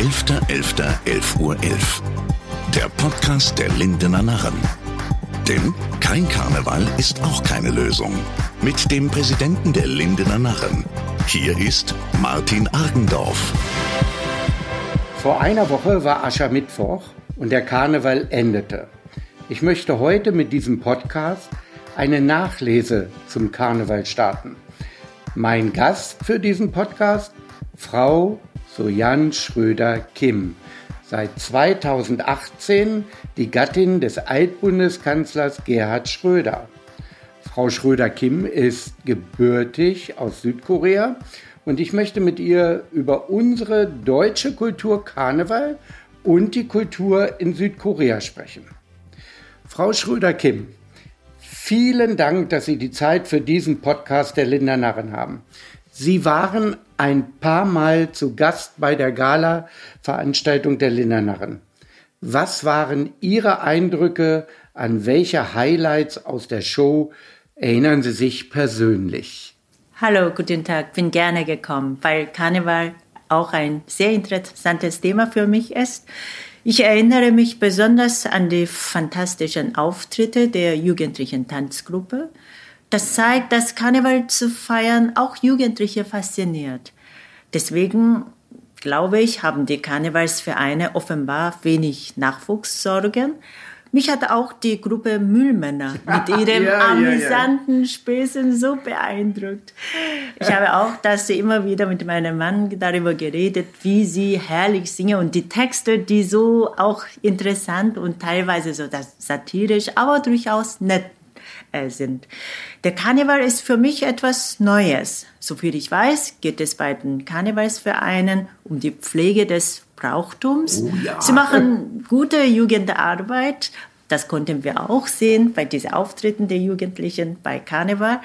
11.11.11 Uhr. 11. Der Podcast der Lindener Narren. Denn kein Karneval ist auch keine Lösung. Mit dem Präsidenten der Lindener Narren. Hier ist Martin Argendorf. Vor einer Woche war Aschermittwoch und der Karneval endete. Ich möchte heute mit diesem Podcast eine Nachlese zum Karneval starten. Mein Gast für diesen Podcast, Frau Sojan Schröder-Kim. Seit 2018 die Gattin des Altbundeskanzlers Gerhard Schröder. Frau Schröder-Kim ist gebürtig aus Südkorea und ich möchte mit ihr über unsere deutsche Kultur Karneval und die Kultur in Südkorea sprechen. Frau Schröder-Kim, vielen Dank, dass Sie die Zeit für diesen Podcast der Linda Narren haben. Sie waren ein paar Mal zu Gast bei der Gala-Veranstaltung der Linnernarren. Was waren Ihre Eindrücke? An welche Highlights aus der Show erinnern Sie sich persönlich? Hallo, guten Tag. Bin gerne gekommen, weil Karneval auch ein sehr interessantes Thema für mich ist. Ich erinnere mich besonders an die fantastischen Auftritte der jugendlichen Tanzgruppe. Das zeigt, dass Karneval zu feiern auch Jugendliche fasziniert. Deswegen glaube ich, haben die Karnevalsvereine offenbar wenig Nachwuchssorgen. Mich hat auch die Gruppe Müllmänner mit ihrem ja, amüsanten ja, ja. Späßen so beeindruckt. Ich habe auch, dass sie immer wieder mit meinem Mann darüber geredet, wie sie herrlich singen und die Texte, die so auch interessant und teilweise so satirisch, aber durchaus nett sind. Der Karneval ist für mich etwas Neues. Soviel ich weiß, geht es bei den Karnevalsvereinen um die Pflege des Brauchtums. Oh ja. Sie machen gute Jugendarbeit. Das konnten wir auch sehen bei diesen Auftritten der Jugendlichen bei Karneval.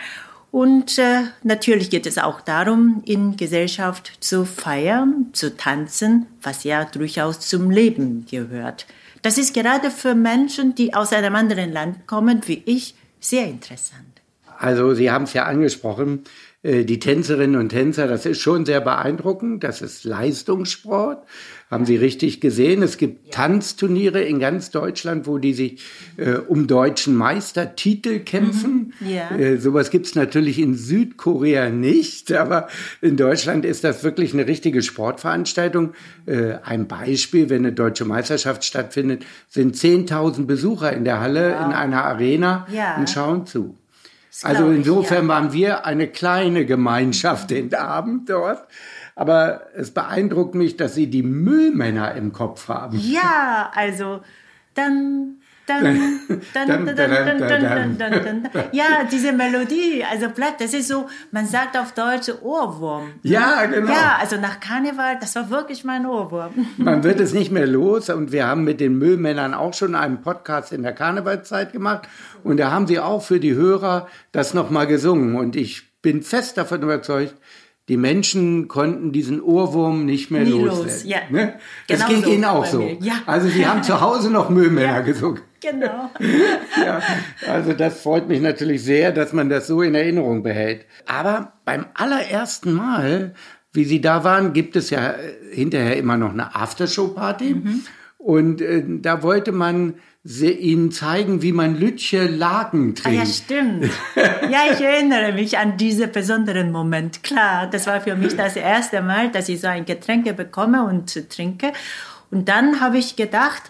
Und äh, natürlich geht es auch darum, in Gesellschaft zu feiern, zu tanzen, was ja durchaus zum Leben gehört. Das ist gerade für Menschen, die aus einem anderen Land kommen, wie ich, sehr interessant. Also Sie haben es ja angesprochen, die Tänzerinnen und Tänzer, das ist schon sehr beeindruckend. Das ist Leistungssport. Haben Sie richtig gesehen? Es gibt Tanzturniere in ganz Deutschland, wo die sich äh, um deutschen Meistertitel kämpfen. Mhm. Ja. Äh, sowas gibt es natürlich in Südkorea nicht, aber in Deutschland ist das wirklich eine richtige Sportveranstaltung. Äh, ein Beispiel, wenn eine deutsche Meisterschaft stattfindet, sind 10.000 Besucher in der Halle wow. in einer Arena ja. und schauen zu. Also insofern ich, ja. waren wir eine kleine Gemeinschaft den Abend dort. Aber es beeindruckt mich, dass Sie die Müllmänner im Kopf haben. Ja, also dann dann, dann, dann, dann, dann, dann, dann, Ja, diese Melodie, also Blatt, das ist so, man sagt auf Deutsch Ohrwurm. Ja, genau. Ja, also nach Karneval, das war wirklich mein Ohrwurm. Man wird es nicht mehr los und wir haben mit den Müllmännern auch schon einen Podcast in der Karnevalzeit gemacht und da haben sie auch für die Hörer das nochmal gesungen und ich bin fest davon überzeugt, die Menschen konnten diesen Ohrwurm nicht mehr Nie loswerden. Los. Ja. Ne? Das genau ging so ihnen auch so. Ja. Also sie haben zu Hause noch Müllmänner ja. gesungen. Genau. ja, also das freut mich natürlich sehr, dass man das so in Erinnerung behält. Aber beim allerersten Mal, wie Sie da waren, gibt es ja hinterher immer noch eine Aftershow-Party. Mhm. Und äh, da wollte man ihnen zeigen, wie man Lütche Lagen trinkt. Ah, ja, stimmt. Ja, ich erinnere mich an diesen besonderen Moment. Klar, das war für mich das erste Mal, dass ich so ein Getränk bekomme und trinke. Und dann habe ich gedacht,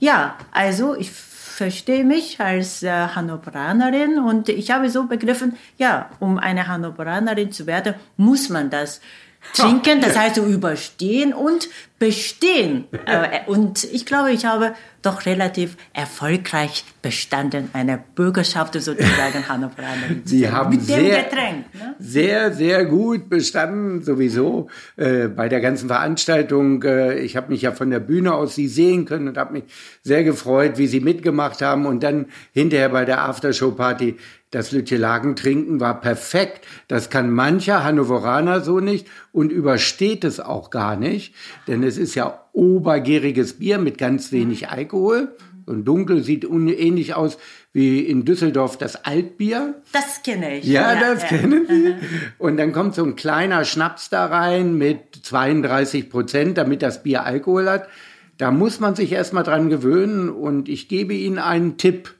ja, also ich verstehe mich als äh, Hannoveranerin und ich habe so begriffen, ja, um eine Hannoveranerin zu werden, muss man das trinken, das heißt so überstehen und bestehen. Äh, und ich glaube, ich habe doch relativ erfolgreich bestanden, eine Bürgerschaft sozusagen Hannoveranerin. Sie haben Mit sehr, Getränk, ne? sehr, sehr gut bestanden, sowieso äh, bei der ganzen Veranstaltung. Äh, ich habe mich ja von der Bühne aus Sie sehen können und habe mich sehr gefreut, wie Sie mitgemacht haben und dann hinterher bei der Aftershow-Party das Lütjelagen trinken war perfekt. Das kann mancher Hannoveraner so nicht und übersteht es auch gar nicht, denn es ist ja obergäriges Bier mit ganz wenig Alkohol. Und dunkel sieht ähnlich aus wie in Düsseldorf das Altbier. Das kenne ich. Ja, ja das ja. kennen Sie. Und dann kommt so ein kleiner Schnaps da rein mit 32 Prozent, damit das Bier Alkohol hat. Da muss man sich erstmal dran gewöhnen und ich gebe Ihnen einen Tipp.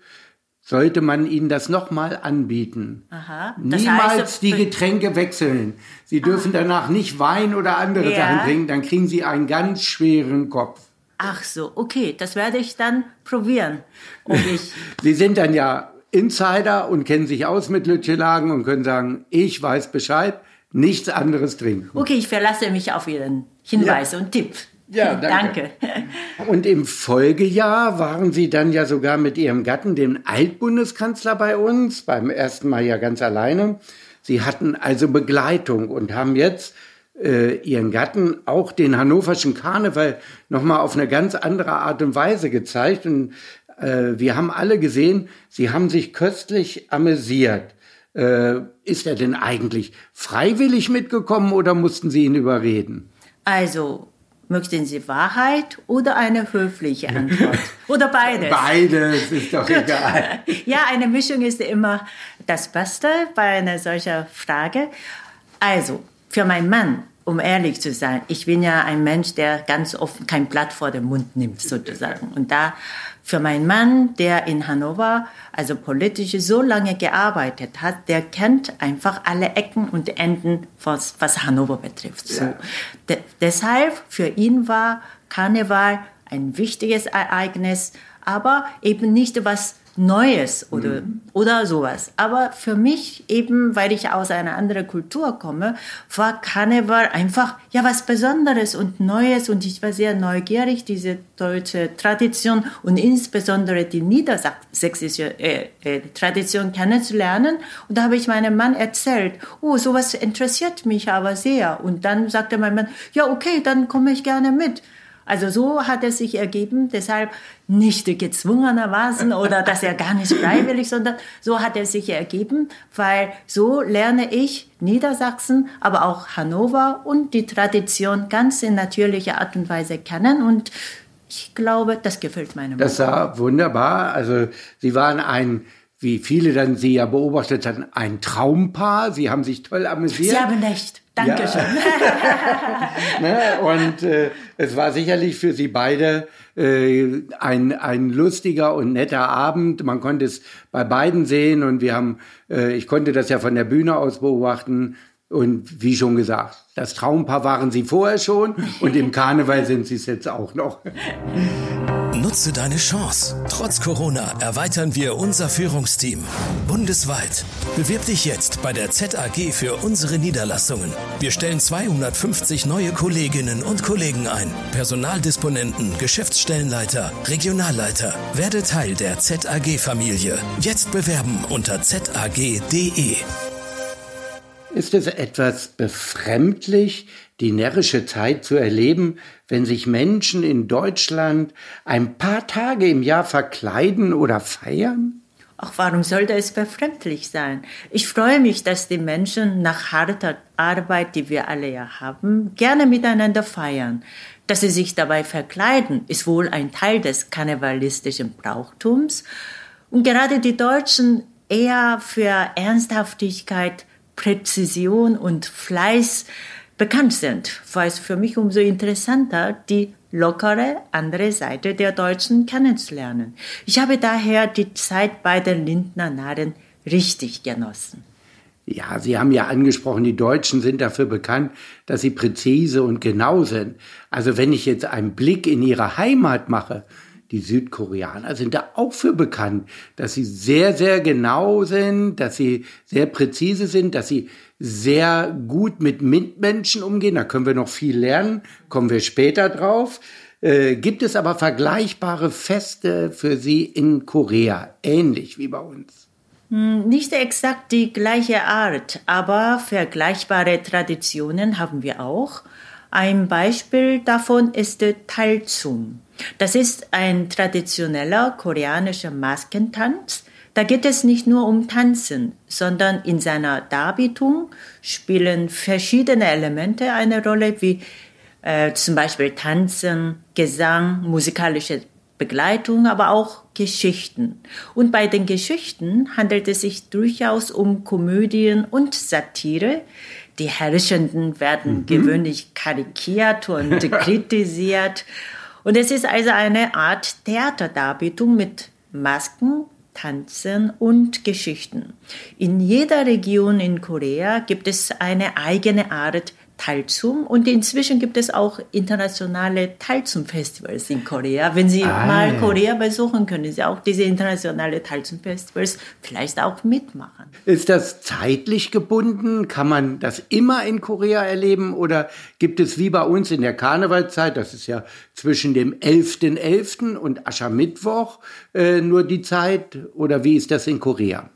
Sollte man Ihnen das nochmal anbieten, Aha. niemals heißt, die Getränke wechseln. Sie dürfen ah. danach nicht Wein oder andere ja. Sachen trinken, dann kriegen Sie einen ganz schweren Kopf. Ach so, okay, das werde ich dann probieren. Ob ich Sie sind dann ja Insider und kennen sich aus mit Lütschelagen und können sagen, ich weiß Bescheid, nichts anderes trinken. Okay, ich verlasse mich auf Ihren Hinweis ja. und Tipp. Ja, danke. danke. Und im Folgejahr waren Sie dann ja sogar mit Ihrem Gatten, dem Altbundeskanzler, bei uns, beim ersten Mal ja ganz alleine. Sie hatten also Begleitung und haben jetzt äh, Ihren Gatten auch den hannoverschen Karneval nochmal auf eine ganz andere Art und Weise gezeigt. Und äh, wir haben alle gesehen, Sie haben sich köstlich amüsiert. Äh, ist er denn eigentlich freiwillig mitgekommen oder mussten Sie ihn überreden? Also, Möchten Sie Wahrheit oder eine höfliche Antwort? Oder beides? Beides ist doch egal. Ja, eine Mischung ist immer das Beste bei einer solchen Frage. Also, für meinen Mann, um ehrlich zu sein, ich bin ja ein Mensch, der ganz oft kein Blatt vor den Mund nimmt, sozusagen. Und da für meinen Mann, der in Hannover, also politisch so lange gearbeitet hat, der kennt einfach alle Ecken und Enden, was, was Hannover betrifft. So. Ja. De deshalb für ihn war Karneval ein wichtiges Ereignis, aber eben nicht was Neues oder, mhm. oder sowas. Aber für mich eben, weil ich aus einer anderen Kultur komme, war Karneval einfach ja was Besonderes und Neues und ich war sehr neugierig, diese deutsche Tradition und insbesondere die niedersächsische äh, äh, Tradition kennenzulernen. Und da habe ich meinem Mann erzählt, oh, sowas interessiert mich aber sehr. Und dann sagte mein Mann, ja, okay, dann komme ich gerne mit. Also so hat es sich ergeben, deshalb nicht gezwungenermaßen oder dass er gar nicht freiwillig, sondern so hat es sich ergeben, weil so lerne ich Niedersachsen, aber auch Hannover und die Tradition ganz in natürlicher Art und Weise kennen und ich glaube, das gefällt meinem Das war wunderbar. Also Sie waren ein wie viele dann Sie ja beobachtet hatten, ein Traumpaar. Sie haben sich toll amüsiert. Sie haben recht. Dankeschön. Ja. ne? Und äh, es war sicherlich für Sie beide äh, ein, ein lustiger und netter Abend. Man konnte es bei beiden sehen und wir haben, äh, ich konnte das ja von der Bühne aus beobachten. Und wie schon gesagt, das Traumpaar waren Sie vorher schon und im Karneval sind Sie es jetzt auch noch. Nutze deine Chance. Trotz Corona erweitern wir unser Führungsteam. Bundesweit. Bewirb dich jetzt bei der ZAG für unsere Niederlassungen. Wir stellen 250 neue Kolleginnen und Kollegen ein. Personaldisponenten, Geschäftsstellenleiter, Regionalleiter. Werde Teil der ZAG-Familie. Jetzt bewerben unter zag.de. Ist es etwas befremdlich, die närrische Zeit zu erleben, wenn sich Menschen in Deutschland ein paar Tage im Jahr verkleiden oder feiern? Ach, warum sollte es befremdlich sein? Ich freue mich, dass die Menschen nach harter Arbeit, die wir alle ja haben, gerne miteinander feiern. Dass sie sich dabei verkleiden, ist wohl ein Teil des karnevalistischen Brauchtums. Und gerade die Deutschen eher für Ernsthaftigkeit, Präzision und Fleiß bekannt sind, war es für mich umso interessanter, die lockere andere Seite der Deutschen kennenzulernen. Ich habe daher die Zeit bei den Lindner Narren richtig genossen. Ja, Sie haben ja angesprochen, die Deutschen sind dafür bekannt, dass sie präzise und genau sind. Also wenn ich jetzt einen Blick in ihre Heimat mache, die Südkoreaner sind da auch für bekannt, dass sie sehr, sehr genau sind, dass sie sehr präzise sind, dass sie sehr gut mit Mitmenschen umgehen. Da können wir noch viel lernen, kommen wir später drauf. Äh, gibt es aber vergleichbare Feste für Sie in Korea, ähnlich wie bei uns? Hm, nicht exakt die gleiche Art, aber vergleichbare Traditionen haben wir auch. Ein Beispiel davon ist Talzum. Das ist ein traditioneller koreanischer Maskentanz. Da geht es nicht nur um Tanzen, sondern in seiner Darbietung spielen verschiedene Elemente eine Rolle, wie äh, zum Beispiel Tanzen, Gesang, musikalische Begleitung, aber auch Geschichten. Und bei den Geschichten handelt es sich durchaus um Komödien und Satire. Die Herrschenden werden mhm. gewöhnlich karikiert und kritisiert. Und es ist also eine Art Theaterdarbietung mit Masken, Tanzen und Geschichten. In jeder Region in Korea gibt es eine eigene Art Talzum und inzwischen gibt es auch internationale Talzum-Festivals in Korea. Wenn Sie ah. mal Korea besuchen, können Sie auch diese internationale Talzum-Festivals vielleicht auch mitmachen. Ist das zeitlich gebunden? Kann man das immer in Korea erleben oder gibt es wie bei uns in der Karnevalzeit, das ist ja zwischen dem 11.11. .11. und Aschermittwoch äh, nur die Zeit oder wie ist das in Korea?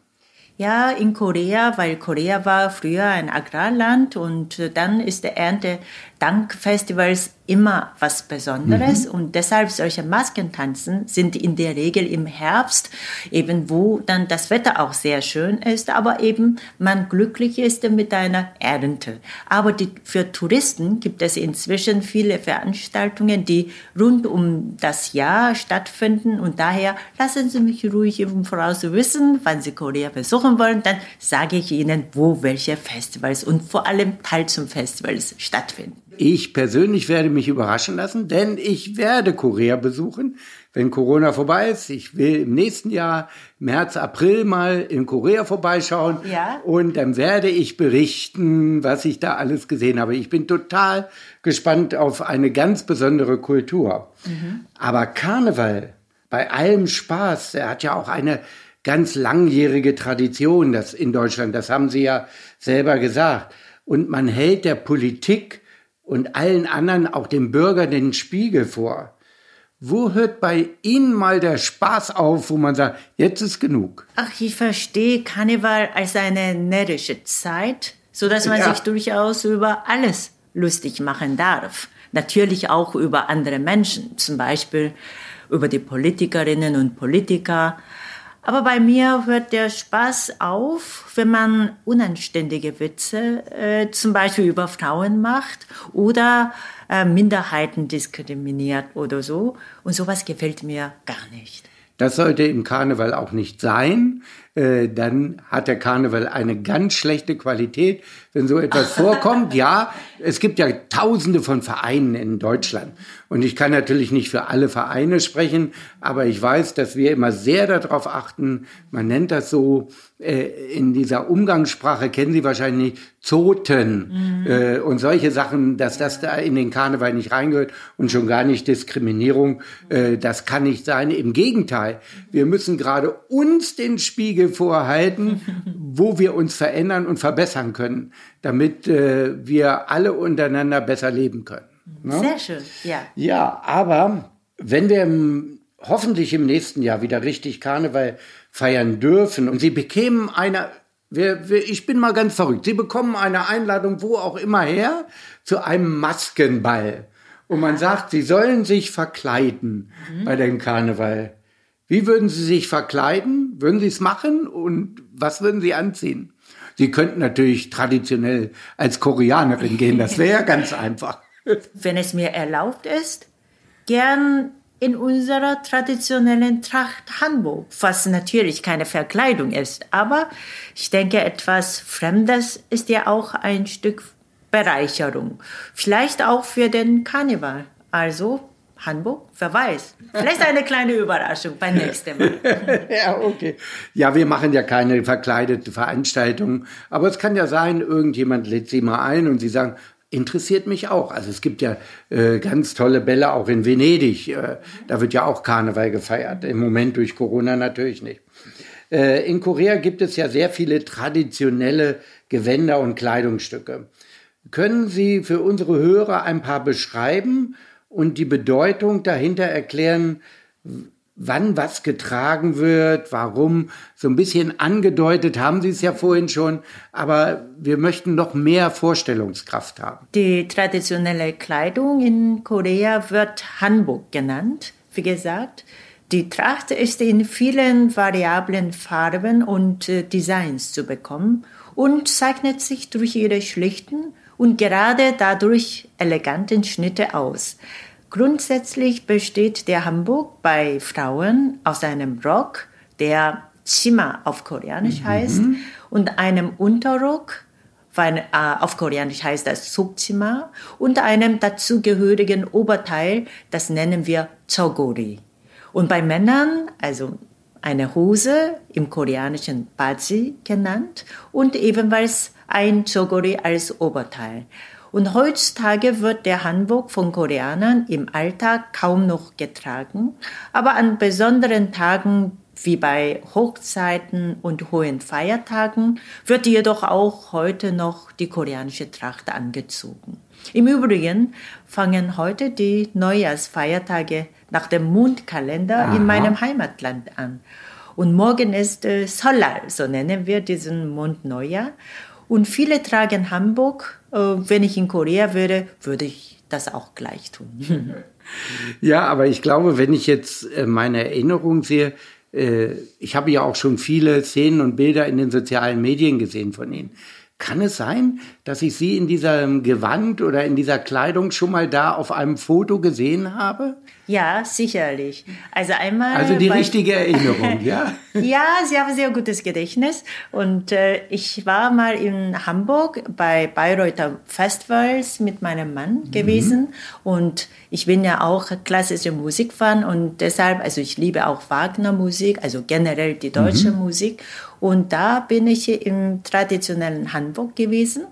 Ja, in Korea, weil Korea war früher ein Agrarland und dann ist der Erntedankfestivals immer was Besonderes mhm. und deshalb solche Maskentanzen sind in der Regel im Herbst, eben wo dann das Wetter auch sehr schön ist, aber eben man glücklich ist mit einer Ernte. Aber die, für Touristen gibt es inzwischen viele Veranstaltungen, die rund um das Jahr stattfinden und daher lassen Sie mich ruhig im Voraus wissen, wann Sie Korea besuchen wollen, dann sage ich Ihnen, wo welche Festivals und vor allem Teil zum Festivals stattfinden. Ich persönlich werde mich überraschen lassen, denn ich werde Korea besuchen, wenn Corona vorbei ist. Ich will im nächsten Jahr, März, April mal in Korea vorbeischauen. Ja. Und dann werde ich berichten, was ich da alles gesehen habe. Ich bin total gespannt auf eine ganz besondere Kultur. Mhm. Aber Karneval, bei allem Spaß, der hat ja auch eine ganz langjährige Tradition das in Deutschland. Das haben Sie ja selber gesagt. Und man hält der Politik und allen anderen, auch dem Bürger, den Spiegel vor. Wo hört bei Ihnen mal der Spaß auf, wo man sagt, jetzt ist genug? Ach, ich verstehe Karneval als eine närrische Zeit, so dass man ja. sich durchaus über alles lustig machen darf. Natürlich auch über andere Menschen, zum Beispiel über die Politikerinnen und Politiker, aber bei mir hört der Spaß auf, wenn man unanständige Witze äh, zum Beispiel über Frauen macht oder äh, Minderheiten diskriminiert oder so. Und sowas gefällt mir gar nicht. Das sollte im Karneval auch nicht sein. Äh, dann hat der Karneval eine ganz schlechte Qualität. Wenn so etwas vorkommt, ja, es gibt ja tausende von Vereinen in Deutschland. Und ich kann natürlich nicht für alle Vereine sprechen, aber ich weiß, dass wir immer sehr darauf achten, man nennt das so, äh, in dieser Umgangssprache kennen Sie wahrscheinlich Zoten mhm. äh, und solche Sachen, dass das da in den Karneval nicht reingehört und schon gar nicht Diskriminierung, äh, das kann nicht sein. Im Gegenteil, wir müssen gerade uns den Spiegel vorhalten, wo wir uns verändern und verbessern können, damit äh, wir alle untereinander besser leben können. Ne? Sehr schön, ja. Ja, aber wenn wir im, hoffentlich im nächsten Jahr wieder richtig Karneval feiern dürfen und Sie bekämen eine, wir, wir, ich bin mal ganz verrückt, Sie bekommen eine Einladung, wo auch immer her, zu einem Maskenball. Und man sagt, Sie sollen sich verkleiden mhm. bei dem Karneval. Wie würden Sie sich verkleiden? Würden Sie es machen? Und was würden Sie anziehen? Sie könnten natürlich traditionell als Koreanerin gehen. Das wäre ja ganz einfach. Wenn es mir erlaubt ist, gern in unserer traditionellen Tracht Hanbok, was natürlich keine Verkleidung ist. Aber ich denke, etwas Fremdes ist ja auch ein Stück Bereicherung. Vielleicht auch für den Karneval. Also Hanbok, wer weiß. Vielleicht eine kleine Überraschung beim nächsten Mal. ja, okay. Ja, wir machen ja keine verkleidete Veranstaltung. Aber es kann ja sein, irgendjemand lädt sie mal ein und sie sagen, interessiert mich auch. Also es gibt ja äh, ganz tolle Bälle auch in Venedig. Äh, da wird ja auch Karneval gefeiert. Im Moment durch Corona natürlich nicht. Äh, in Korea gibt es ja sehr viele traditionelle Gewänder und Kleidungsstücke. Können Sie für unsere Hörer ein paar beschreiben und die Bedeutung dahinter erklären, wann was getragen wird, warum. So ein bisschen angedeutet haben Sie es ja vorhin schon, aber wir möchten noch mehr Vorstellungskraft haben. Die traditionelle Kleidung in Korea wird Hanbok genannt, wie gesagt. Die Tracht ist in vielen variablen Farben und äh, Designs zu bekommen und zeichnet sich durch ihre schlichten und gerade dadurch eleganten Schnitte aus. Grundsätzlich besteht der Hanbok bei Frauen aus einem Rock, der Chima auf Koreanisch mhm. heißt, und einem Unterrock, weil, äh, auf Koreanisch heißt das Sukchima, und einem dazugehörigen Oberteil, das nennen wir Chogori. Und bei Männern, also eine Hose im koreanischen Baji genannt und ebenfalls ein Chogori als Oberteil. Und heutzutage wird der Hanbok von Koreanern im Alltag kaum noch getragen, aber an besonderen Tagen wie bei Hochzeiten und hohen Feiertagen wird jedoch auch heute noch die koreanische Tracht angezogen. Im Übrigen fangen heute die Neujahrsfeiertage nach dem Mondkalender Aha. in meinem Heimatland an. Und morgen ist äh, Solal, so nennen wir diesen Mond Neujahr. Und viele tragen Hanbok. Äh, wenn ich in Korea wäre, würde ich das auch gleich tun. ja, aber ich glaube, wenn ich jetzt äh, meine Erinnerung sehe, äh, ich habe ja auch schon viele Szenen und Bilder in den sozialen Medien gesehen von Ihnen. Kann es sein, dass ich Sie in diesem Gewand oder in dieser Kleidung schon mal da auf einem Foto gesehen habe? Ja, sicherlich. Also einmal. Also die richtige Erinnerung, ja? ja, Sie haben sehr gutes Gedächtnis. Und äh, ich war mal in Hamburg bei Bayreuther Festivals mit meinem Mann mhm. gewesen. Und ich bin ja auch klassische Musikfan und deshalb, also ich liebe auch Wagner-Musik, also generell die deutsche mhm. Musik. Und da bin ich im traditionellen Hanbok gewesen.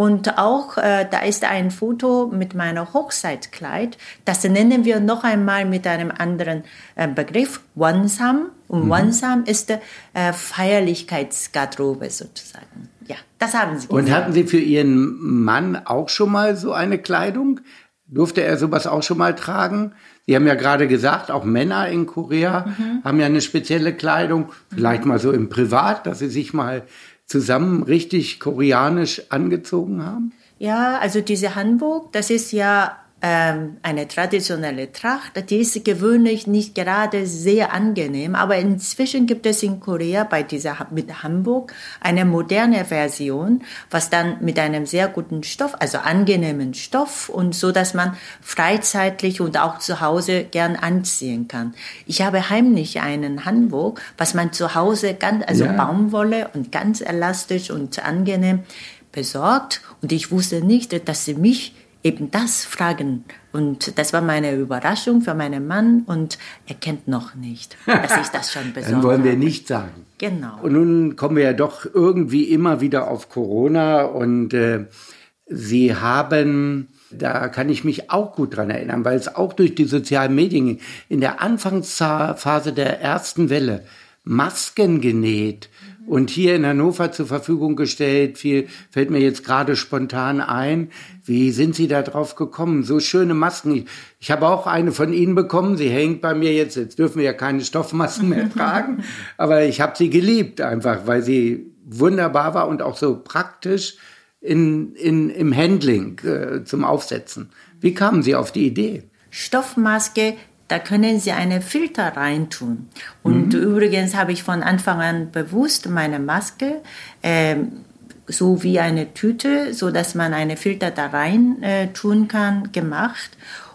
Und auch äh, da ist ein Foto mit meiner Hochzeitskleid. Das nennen wir noch einmal mit einem anderen äh, Begriff, Wansam. Und mhm. Wansam ist äh, Feierlichkeitsgarderobe sozusagen. Ja, das haben Sie. Gesagt. Und hatten Sie für Ihren Mann auch schon mal so eine Kleidung? Durfte er sowas auch schon mal tragen? Sie haben ja gerade gesagt, auch Männer in Korea mhm. haben ja eine spezielle Kleidung, vielleicht mhm. mal so im Privat, dass sie sich mal zusammen richtig koreanisch angezogen haben? Ja, also diese Hanbok, das ist ja ähm, eine traditionelle Tracht, die ist gewöhnlich nicht gerade sehr angenehm, aber inzwischen gibt es in Korea bei dieser mit Hamburg eine moderne Version, was dann mit einem sehr guten Stoff, also angenehmen Stoff und so, dass man freizeitlich und auch zu Hause gern anziehen kann. Ich habe heimlich einen Hanbok, was man zu Hause ganz, also ja. Baumwolle und ganz elastisch und angenehm besorgt und ich wusste nicht, dass sie mich eben das fragen. Und das war meine Überraschung für meinen Mann und er kennt noch nicht, dass ich das schon besorgt Dann wollen wir habe. nicht sagen. Genau. Und nun kommen wir ja doch irgendwie immer wieder auf Corona und äh, Sie haben, da kann ich mich auch gut dran erinnern, weil es auch durch die sozialen Medien in der Anfangsphase der ersten Welle Masken genäht und hier in Hannover zur Verfügung gestellt. Viel fällt mir jetzt gerade spontan ein. Wie sind Sie da drauf gekommen? So schöne Masken. Ich, ich habe auch eine von Ihnen bekommen. Sie hängt bei mir jetzt. Jetzt dürfen wir ja keine Stoffmasken mehr tragen. Aber ich habe sie geliebt einfach, weil sie wunderbar war und auch so praktisch in, in, im Handling äh, zum Aufsetzen. Wie kamen Sie auf die Idee? Stoffmaske da können Sie eine Filter reintun. Und mhm. übrigens habe ich von Anfang an bewusst meine Maske äh, so wie eine Tüte, so dass man eine Filter da rein äh, tun kann, gemacht.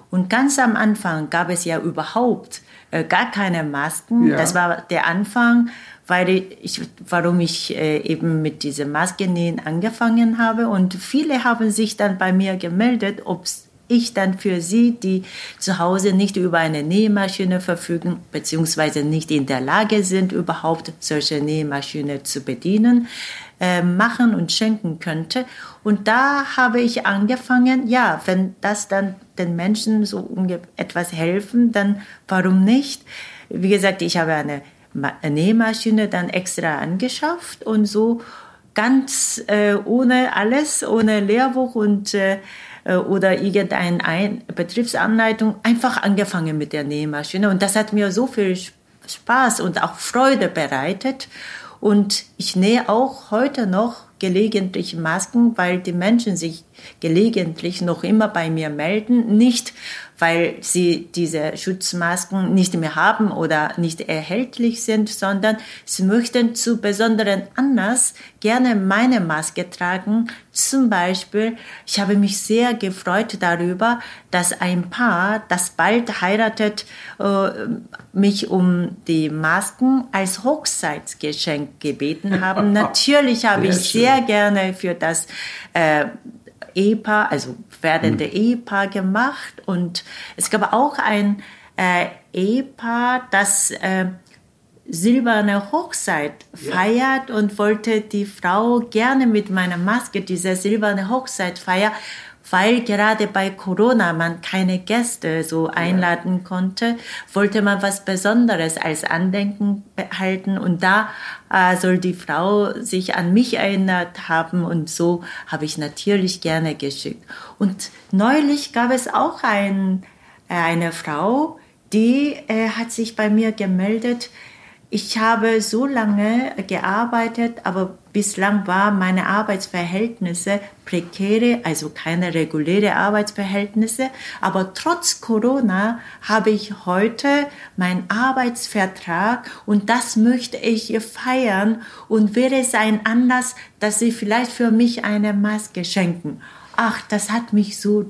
Und ganz am Anfang gab es ja überhaupt äh, gar keine Masken. Ja. Das war der Anfang, weil ich, warum ich äh, eben mit dieser Maske nähen angefangen habe. Und viele haben sich dann bei mir gemeldet, ob es ich dann für Sie, die zu Hause nicht über eine Nähmaschine verfügen, beziehungsweise nicht in der Lage sind, überhaupt solche Nähmaschine zu bedienen, äh, machen und schenken könnte. Und da habe ich angefangen, ja, wenn das dann den Menschen so etwas helfen, dann warum nicht? Wie gesagt, ich habe eine Nähmaschine dann extra angeschafft und so ganz äh, ohne alles, ohne Lehrbuch und äh, oder irgendeine Betriebsanleitung einfach angefangen mit der Nähmaschine. Und das hat mir so viel Spaß und auch Freude bereitet. Und ich nähe auch heute noch gelegentlich Masken, weil die Menschen sich gelegentlich noch immer bei mir melden. Nicht, weil sie diese Schutzmasken nicht mehr haben oder nicht erhältlich sind, sondern sie möchten zu besonderen Anlass gerne meine Maske tragen, Zum Beispiel, ich habe mich sehr gefreut darüber, dass ein Paar, das bald heiratet, äh, mich um die Masken als Hochzeitsgeschenk gebeten haben. Natürlich habe ich sehr gerne für das äh, Ehepaar, also werdende mhm. Ehepaar gemacht. Und es gab auch ein äh, Ehepaar, das äh, silberne Hochzeit feiert ja. und wollte die Frau gerne mit meiner Maske diese silberne Hochzeit feiern, weil gerade bei Corona man keine Gäste so einladen konnte, wollte man was Besonderes als Andenken behalten und da äh, soll die Frau sich an mich erinnert haben und so habe ich natürlich gerne geschickt. Und neulich gab es auch ein, äh, eine Frau, die äh, hat sich bei mir gemeldet, ich habe so lange gearbeitet, aber bislang waren meine Arbeitsverhältnisse prekäre, also keine reguläre Arbeitsverhältnisse. Aber trotz Corona habe ich heute meinen Arbeitsvertrag und das möchte ich feiern und wäre es ein Anlass, dass Sie vielleicht für mich eine Maske schenken. Ach, das hat mich so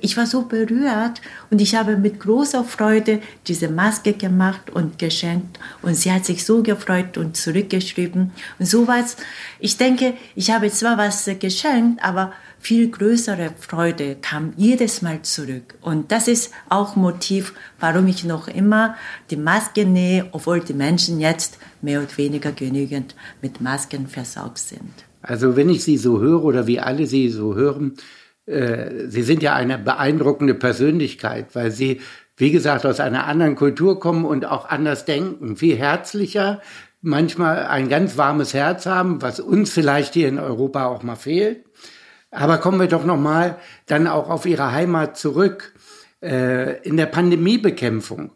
ich war so berührt und ich habe mit großer Freude diese Maske gemacht und geschenkt und sie hat sich so gefreut und zurückgeschrieben und sowas. Ich denke, ich habe zwar was geschenkt, aber viel größere Freude kam jedes Mal zurück. Und das ist auch Motiv, warum ich noch immer die Maske nähe, obwohl die Menschen jetzt mehr oder weniger genügend mit Masken versorgt sind. Also wenn ich Sie so höre oder wie alle Sie so hören, äh, Sie sind ja eine beeindruckende Persönlichkeit, weil Sie, wie gesagt, aus einer anderen Kultur kommen und auch anders denken, viel herzlicher, manchmal ein ganz warmes Herz haben, was uns vielleicht hier in Europa auch mal fehlt. Aber kommen wir doch noch mal dann auch auf Ihre Heimat zurück. Äh, in der Pandemiebekämpfung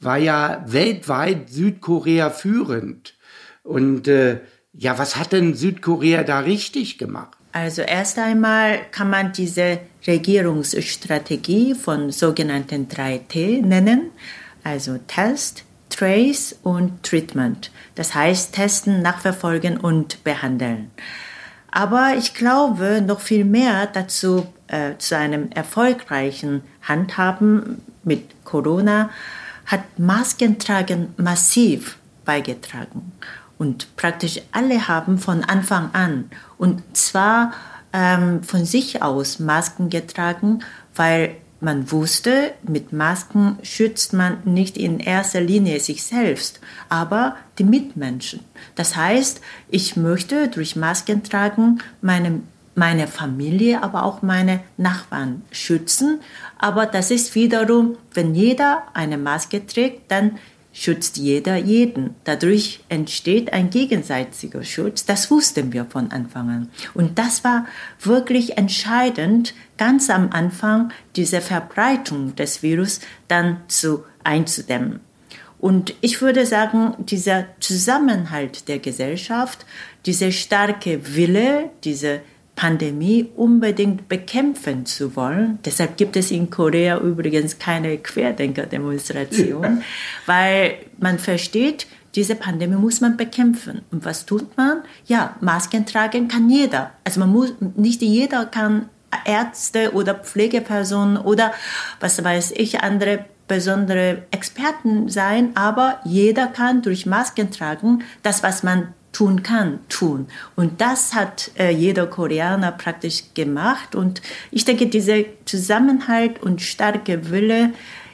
war ja weltweit Südkorea führend. Und äh, ja, was hat denn Südkorea da richtig gemacht? Also erst einmal kann man diese Regierungsstrategie von sogenannten 3T nennen, also Test, Trace und Treatment. Das heißt testen, nachverfolgen und behandeln. Aber ich glaube, noch viel mehr dazu äh, zu einem erfolgreichen Handhaben mit Corona hat Maskentragen massiv beigetragen. Und praktisch alle haben von Anfang an und zwar ähm, von sich aus Masken getragen, weil man wusste, mit Masken schützt man nicht in erster Linie sich selbst, aber die Mitmenschen. Das heißt, ich möchte durch Masken tragen meine, meine Familie, aber auch meine Nachbarn schützen. Aber das ist wiederum, wenn jeder eine Maske trägt, dann schützt jeder jeden. Dadurch entsteht ein gegenseitiger Schutz. Das wussten wir von Anfang an. Und das war wirklich entscheidend, ganz am Anfang diese Verbreitung des Virus dann zu einzudämmen. Und ich würde sagen, dieser Zusammenhalt der Gesellschaft, dieser starke Wille, diese Pandemie unbedingt bekämpfen zu wollen. Deshalb gibt es in Korea übrigens keine Querdenker-Demonstration, weil man versteht, diese Pandemie muss man bekämpfen. Und was tut man? Ja, Masken tragen kann jeder. Also man muss, nicht jeder kann Ärzte oder Pflegepersonen oder was weiß ich, andere besondere Experten sein, aber jeder kann durch Masken tragen das, was man tun kann, tun. Und das hat äh, jeder Koreaner praktisch gemacht. Und ich denke, dieser Zusammenhalt und starke Wille,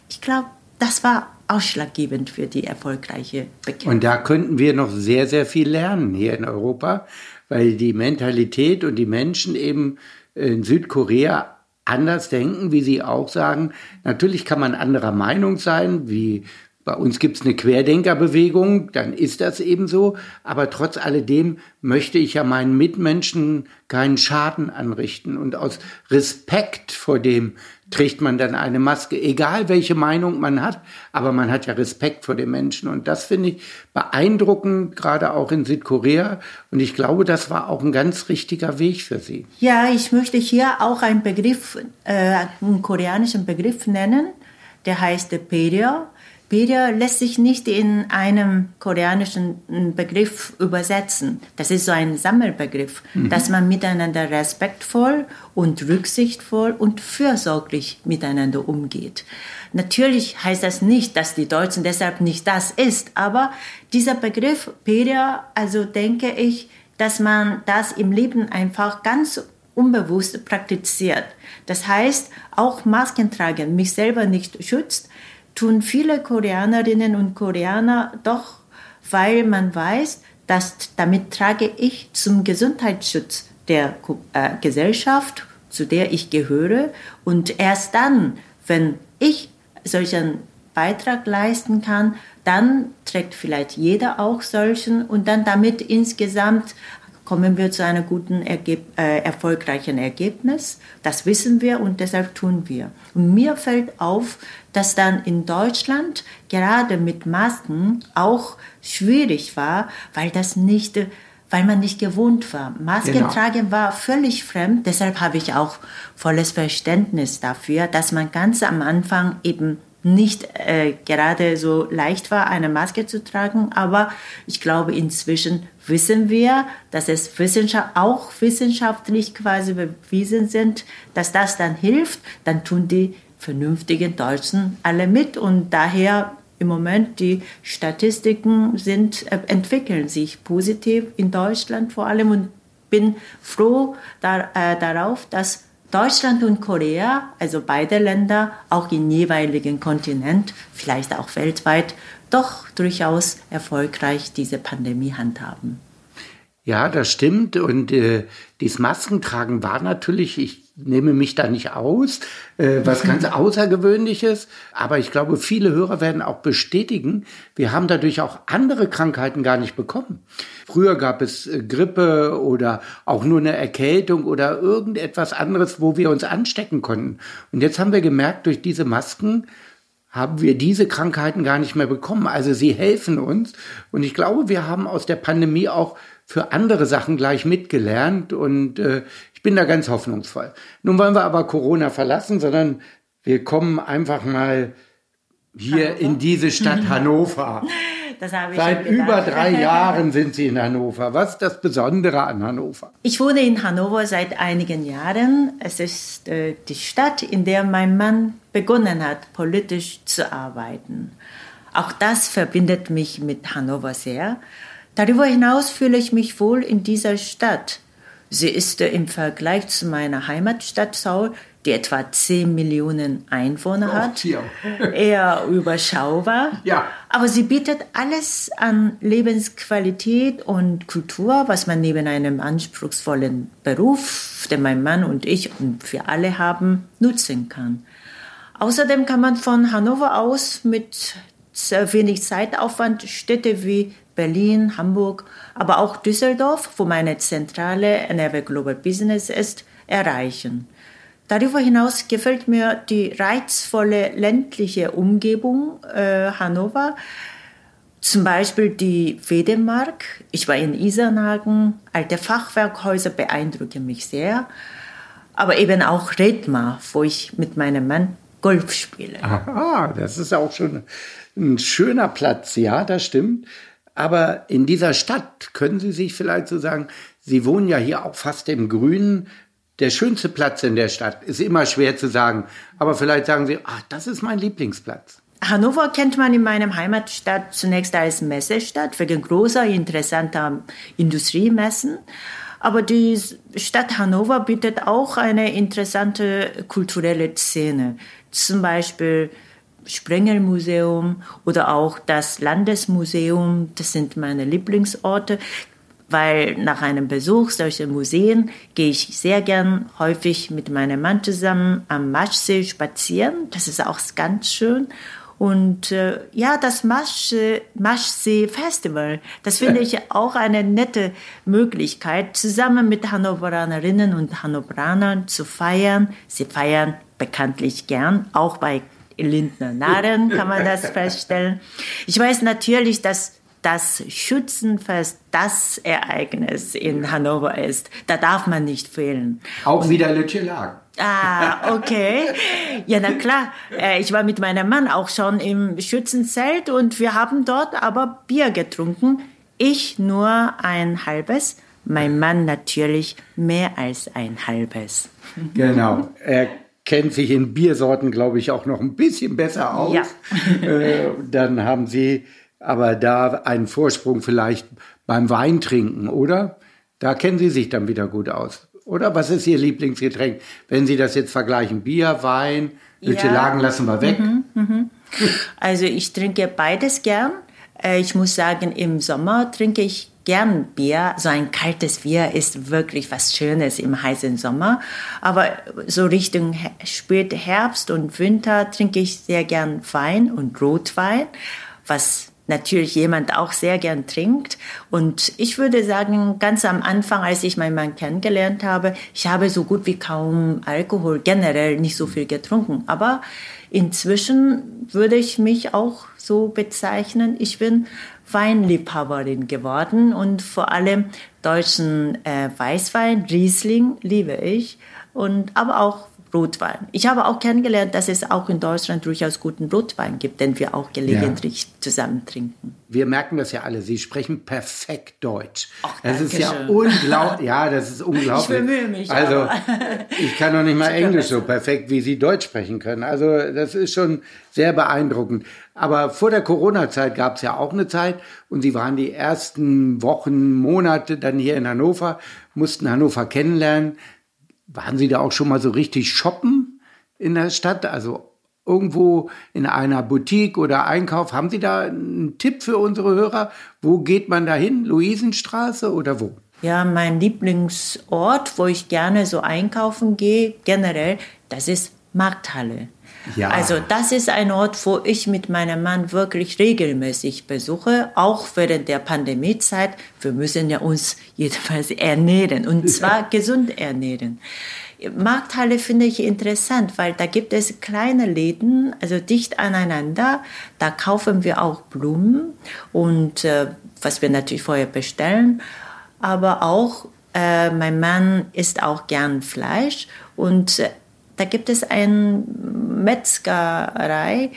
ich glaube, das war ausschlaggebend für die erfolgreiche Bekämpfung. Und da könnten wir noch sehr, sehr viel lernen hier in Europa, weil die Mentalität und die Menschen eben in Südkorea anders denken, wie Sie auch sagen. Natürlich kann man anderer Meinung sein, wie bei uns gibt es eine Querdenkerbewegung, dann ist das eben so. Aber trotz alledem möchte ich ja meinen Mitmenschen keinen Schaden anrichten. Und aus Respekt vor dem trägt man dann eine Maske, egal welche Meinung man hat. Aber man hat ja Respekt vor den Menschen. Und das finde ich beeindruckend, gerade auch in Südkorea. Und ich glaube, das war auch ein ganz richtiger Weg für Sie. Ja, ich möchte hier auch einen Begriff, äh, einen koreanischen Begriff nennen. Der heißt Peria Birya lässt sich nicht in einem koreanischen Begriff übersetzen. Das ist so ein Sammelbegriff, mhm. dass man miteinander respektvoll und rücksichtsvoll und fürsorglich miteinander umgeht. Natürlich heißt das nicht, dass die Deutschen deshalb nicht das ist, aber dieser Begriff Birya, also denke ich, dass man das im Leben einfach ganz unbewusst praktiziert. Das heißt, auch Masken tragen mich selber nicht schützt, tun viele Koreanerinnen und Koreaner doch, weil man weiß, dass damit trage ich zum Gesundheitsschutz der äh, Gesellschaft, zu der ich gehöre. Und erst dann, wenn ich solchen Beitrag leisten kann, dann trägt vielleicht jeder auch solchen und dann damit insgesamt kommen wir zu einem guten, Ergeb äh, erfolgreichen Ergebnis. Das wissen wir und deshalb tun wir. Und mir fällt auf, dass dann in Deutschland gerade mit Masken auch schwierig war, weil das nicht weil man nicht gewohnt war. Masken genau. tragen war völlig fremd. Deshalb habe ich auch volles Verständnis dafür, dass man ganz am Anfang eben nicht äh, gerade so leicht war, eine Maske zu tragen. Aber ich glaube, inzwischen wissen wir, dass es Wissenschaft, auch wissenschaftlich quasi bewiesen sind, dass das dann hilft. Dann tun die vernünftigen Deutschen alle mit und daher im Moment die Statistiken sind, äh, entwickeln sich positiv in Deutschland vor allem und bin froh da, äh, darauf, dass Deutschland und Korea, also beide Länder, auch im jeweiligen Kontinent, vielleicht auch weltweit, doch durchaus erfolgreich diese Pandemie handhaben. Ja, das stimmt. Und äh, dieses Maskentragen war natürlich, ich nehme mich da nicht aus, äh, was ganz Außergewöhnliches. Aber ich glaube, viele Hörer werden auch bestätigen, wir haben dadurch auch andere Krankheiten gar nicht bekommen. Früher gab es äh, Grippe oder auch nur eine Erkältung oder irgendetwas anderes, wo wir uns anstecken konnten. Und jetzt haben wir gemerkt, durch diese Masken haben wir diese Krankheiten gar nicht mehr bekommen. Also sie helfen uns. Und ich glaube, wir haben aus der Pandemie auch für andere Sachen gleich mitgelernt und äh, ich bin da ganz hoffnungsvoll. Nun wollen wir aber Corona verlassen, sondern wir kommen einfach mal hier Hannover? in diese Stadt Hannover. Seit über drei Jahren sind Sie in Hannover. Was ist das Besondere an Hannover? Ich wohne in Hannover seit einigen Jahren. Es ist äh, die Stadt, in der mein Mann begonnen hat, politisch zu arbeiten. Auch das verbindet mich mit Hannover sehr. Darüber hinaus fühle ich mich wohl in dieser Stadt. Sie ist im Vergleich zu meiner Heimatstadt Seoul, die etwa 10 Millionen Einwohner oh, hat, eher überschaubar. Ja. Aber sie bietet alles an Lebensqualität und Kultur, was man neben einem anspruchsvollen Beruf, den mein Mann und ich und wir alle haben, nutzen kann. Außerdem kann man von Hannover aus mit wenig Zeitaufwand Städte wie Berlin, Hamburg, aber auch Düsseldorf, wo meine zentrale NRW Global Business ist, erreichen. Darüber hinaus gefällt mir die reizvolle ländliche Umgebung äh, Hannover, zum Beispiel die Wedemark. Ich war in Isernhagen. Alte Fachwerkhäuser beeindrucken mich sehr. Aber eben auch Redmar, wo ich mit meinem Mann Golf spiele. Aha, das ist auch schon ein schöner Platz. Ja, das stimmt. Aber in dieser Stadt können Sie sich vielleicht so sagen, Sie wohnen ja hier auch fast im Grünen. Der schönste Platz in der Stadt ist immer schwer zu sagen. Aber vielleicht sagen Sie, ach, das ist mein Lieblingsplatz. Hannover kennt man in meinem Heimatstadt zunächst als Messestadt wegen großer, interessanter Industriemessen. Aber die Stadt Hannover bietet auch eine interessante kulturelle Szene. Zum Beispiel Sprengelmuseum oder auch das Landesmuseum. Das sind meine Lieblingsorte, weil nach einem Besuch solcher Museen gehe ich sehr gern häufig mit meinem Mann zusammen am Maschsee spazieren. Das ist auch ganz schön. Und äh, ja, das Maschsee, Maschsee Festival, das finde ich auch eine nette Möglichkeit, zusammen mit Hannoveranerinnen und Hannoveranern zu feiern. Sie feiern bekanntlich gern, auch bei Lindner Narren kann man das feststellen. Ich weiß natürlich, dass das Schützenfest das Ereignis in Hannover ist. Da darf man nicht fehlen. Auch wieder Lütjelag. Ah, okay. Ja, na klar. Äh, ich war mit meinem Mann auch schon im Schützenzelt und wir haben dort aber Bier getrunken. Ich nur ein halbes, mein Mann natürlich mehr als ein halbes. Genau. Er kennt sich in Biersorten, glaube ich, auch noch ein bisschen besser aus. Ja. Äh, dann haben Sie aber da einen Vorsprung vielleicht beim Weintrinken, oder? Da kennen Sie sich dann wieder gut aus. Oder was ist Ihr Lieblingsgetränk? Wenn Sie das jetzt vergleichen, Bier, Wein, welche Ja. Lagen lassen wir weg? Also ich trinke beides gern. Äh, Ich muss sagen, im Sommer trinke ich gern Bier. So ein kaltes Bier ist wirklich was Schönes im heißen Sommer. Aber so Richtung spät Herbst und Winter trinke ich sehr gern Wein und Rotwein, was natürlich jemand auch sehr gern trinkt. Und ich würde sagen, ganz am Anfang, als ich meinen Mann kennengelernt habe, ich habe so gut wie kaum Alkohol, generell nicht so viel getrunken. Aber inzwischen würde ich mich auch so bezeichnen, ich bin Weinliebhaberin geworden und vor allem deutschen äh, Weißwein, Riesling liebe ich. Und aber auch Rotwein. Ich habe auch kennengelernt, dass es auch in Deutschland durchaus guten Rotwein gibt, den wir auch gelegentlich zusammen trinken. Wir merken das ja alle. Sie sprechen perfekt Deutsch. Ach, das ist ja unglaublich. Ja, das ist unglaublich. Ich bemühe mich, Also, ich kann noch nicht mal Englisch so perfekt, wie Sie Deutsch sprechen können. Also, das ist schon sehr beeindruckend. Aber vor der Corona-Zeit gab es ja auch eine Zeit und Sie waren die ersten Wochen, Monate dann hier in Hannover, mussten Hannover kennenlernen. Waren Sie da auch schon mal so richtig shoppen in der Stadt? Also irgendwo in einer Boutique oder Einkauf. Haben Sie da einen Tipp für unsere Hörer? Wo geht man da hin? Luisenstraße oder wo? Ja, mein Lieblingsort, wo ich gerne so einkaufen gehe, generell, das ist Markthalle. Ja. Also das ist ein Ort, wo ich mit meinem Mann wirklich regelmäßig besuche, auch während der Pandemiezeit. Wir müssen ja uns jedenfalls ernähren und zwar gesund ernähren. Markthalle finde ich interessant, weil da gibt es kleine Läden, also dicht aneinander. Da kaufen wir auch Blumen und äh, was wir natürlich vorher bestellen, aber auch äh, mein Mann isst auch gern Fleisch und äh, da gibt es eine Metzgerei,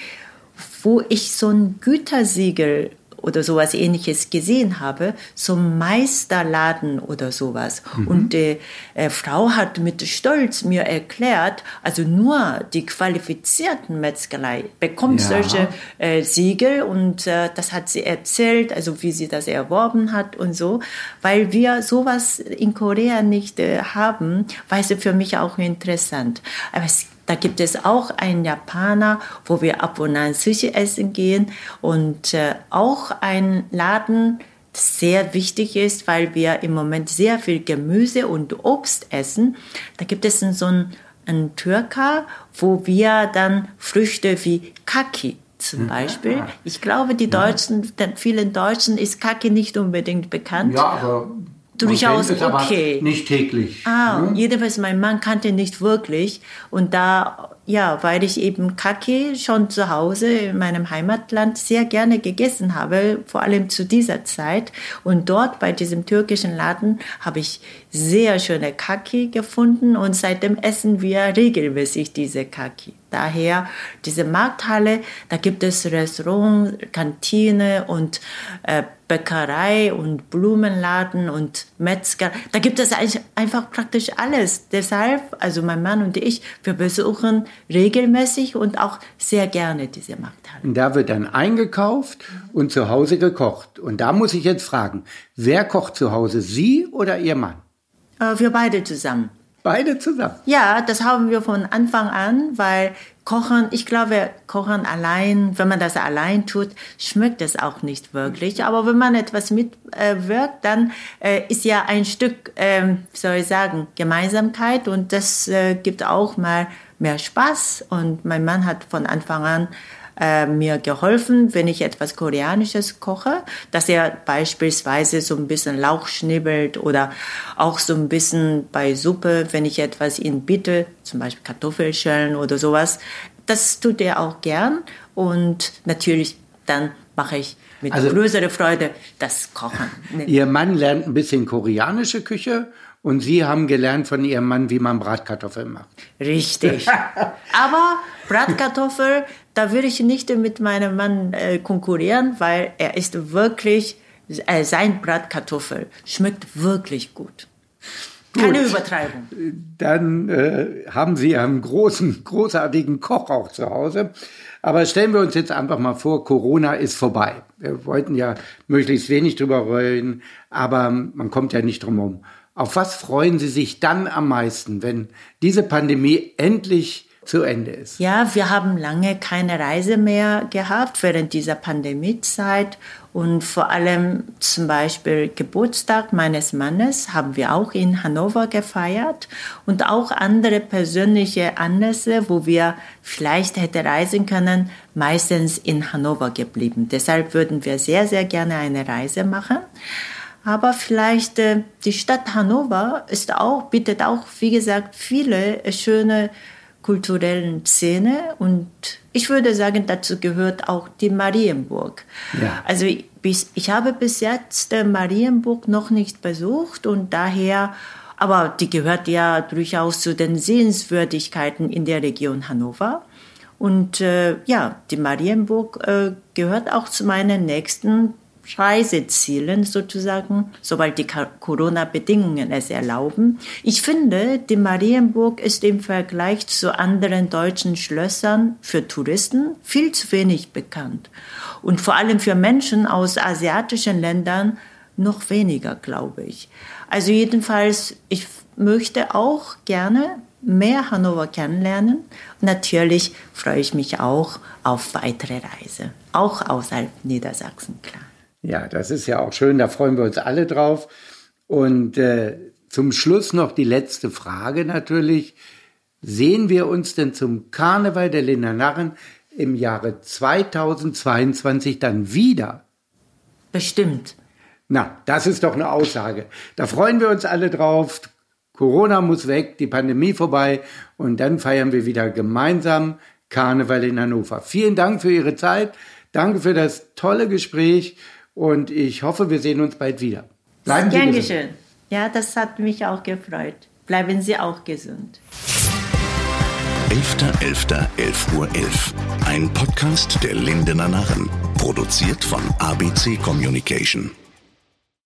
wo ich so ein Gütersiegel oder sowas ähnliches gesehen habe, so Meisterladen oder sowas. Und die äh, Frau hat mit Stolz mir erklärt, also nur die qualifizierten Metzgerei bekommt Ja. solche äh, Siegel und äh, das hat sie erzählt, also wie sie das erworben hat und so, weil wir sowas in Korea nicht äh, haben, war es für mich auch interessant. Aber es da gibt es auch einen Japaner, wo wir ab und an Sushi essen gehen und äh, auch ein Laden, das sehr wichtig ist, weil wir im Moment sehr viel Gemüse und Obst essen. Da gibt es so einen, einen Türker, wo wir dann Früchte wie Kaki zum Beispiel. Ich glaube, die Deutschen, den vielen Deutschen ist Kaki nicht unbedingt bekannt. aber Durchaus kennt es aber okay. Nicht täglich. Ah, ne? jedenfalls mein Mann kannte nicht wirklich. Und da, ja, weil ich eben Kaki schon zu Hause in meinem Heimatland sehr gerne gegessen habe, vor allem zu dieser Zeit. Und dort bei diesem türkischen Laden habe ich sehr schöne Kaki gefunden und seitdem essen wir regelmäßig diese Kaki. Daher diese Markthalle, da gibt es Restaurant, Kantine und äh, Bäckerei und Blumenladen und Metzger. Da gibt es einfach praktisch alles. Deshalb, also mein Mann und ich, wir besuchen regelmäßig und auch sehr gerne diese Markthalle. Und da wird dann eingekauft und zu Hause gekocht. Und da muss ich jetzt fragen, wer kocht zu Hause, Sie oder Ihr Mann? Äh, wir beide zusammen. Beide zusammen. Ja, das haben wir von Anfang an, weil Kochen, ich glaube, Kochen allein, wenn man das allein tut, schmeckt es auch nicht wirklich. Aber wenn man etwas mitwirkt, äh, dann äh, ist ja ein Stück, ähm, wie soll ich sagen, Gemeinsamkeit und das äh, gibt auch mal mehr Spaß. Und mein Mann hat von Anfang an äh, mir geholfen, wenn ich etwas Koreanisches koche, dass er beispielsweise so ein bisschen Lauch schnibbelt oder auch so ein bisschen bei Suppe, wenn ich etwas ihn bitte, zum Beispiel Kartoffelschellen oder sowas, das tut er auch gern und natürlich dann mache ich mit also, größerer Freude das Kochen. Ihr Mann lernt ein bisschen koreanische Küche und Sie haben gelernt von Ihrem Mann, wie man Bratkartoffeln macht. Richtig. Aber Bratkartoffel, da würde ich nicht mit meinem Mann äh, konkurrieren, weil er ist wirklich, äh, sein Bratkartoffel schmeckt wirklich gut. Keine gut. Übertreibung. Dann äh, haben Sie einen großen, großartigen Koch auch zu Hause. Aber stellen wir uns jetzt einfach mal vor, Corona ist vorbei. Wir wollten ja möglichst wenig drüber reden, aber man kommt ja nicht drum herum. Auf was freuen Sie sich dann am meisten, wenn diese Pandemie endlich zu Ende ist? Ja, wir haben lange keine Reise mehr gehabt während dieser Pandemiezeit und vor allem zum Beispiel Geburtstag meines Mannes haben wir auch in Hannover gefeiert und auch andere persönliche Anlässe, wo wir vielleicht hätte reisen können, meistens in Hannover geblieben. Deshalb würden wir sehr, sehr gerne eine Reise machen. Aber vielleicht äh, die Stadt Hannover ist auch, bietet auch, wie gesagt, viele äh, schöne kulturellen Szene und ich würde sagen, dazu gehört auch die Marienburg. Ja. Also ich, ich habe bis jetzt äh, Marienburg noch nicht besucht und daher, aber die gehört ja durchaus zu den Sehenswürdigkeiten in der Region Hannover. Und äh, ja, die Marienburg äh, gehört auch zu meinen nächsten Reisezielen sozusagen, sobald die Corona-Bedingungen es erlauben. Ich finde, die Marienburg ist im Vergleich zu anderen deutschen Schlössern für Touristen viel zu wenig bekannt. Und vor allem für Menschen aus asiatischen Ländern noch weniger, glaube ich. Also jedenfalls, ich möchte auch gerne mehr Hannover kennenlernen. Natürlich freue ich mich auch auf weitere Reise, auch außerhalb Niedersachsen, klar. Ja, das ist ja auch schön, da freuen wir uns alle drauf. Und äh, zum Schluss noch die letzte Frage natürlich. Sehen wir uns denn zum Karneval der Linda Narren im Jahre 2022 dann wieder? Bestimmt. Na, das ist doch eine Aussage. Da freuen wir uns alle drauf. Corona muss weg, die Pandemie vorbei und dann feiern wir wieder gemeinsam Karneval in Hannover. Vielen Dank für Ihre Zeit. Danke für das tolle Gespräch und ich hoffe, wir sehen uns bald wieder. Bleiben Sie gesund. Schön. Ja, das hat mich auch gefreut. Bleiben Sie auch gesund. 11.11.11 .11 Uhr 11. Ein Podcast der Lindener Narren. Produziert von ABC Communication.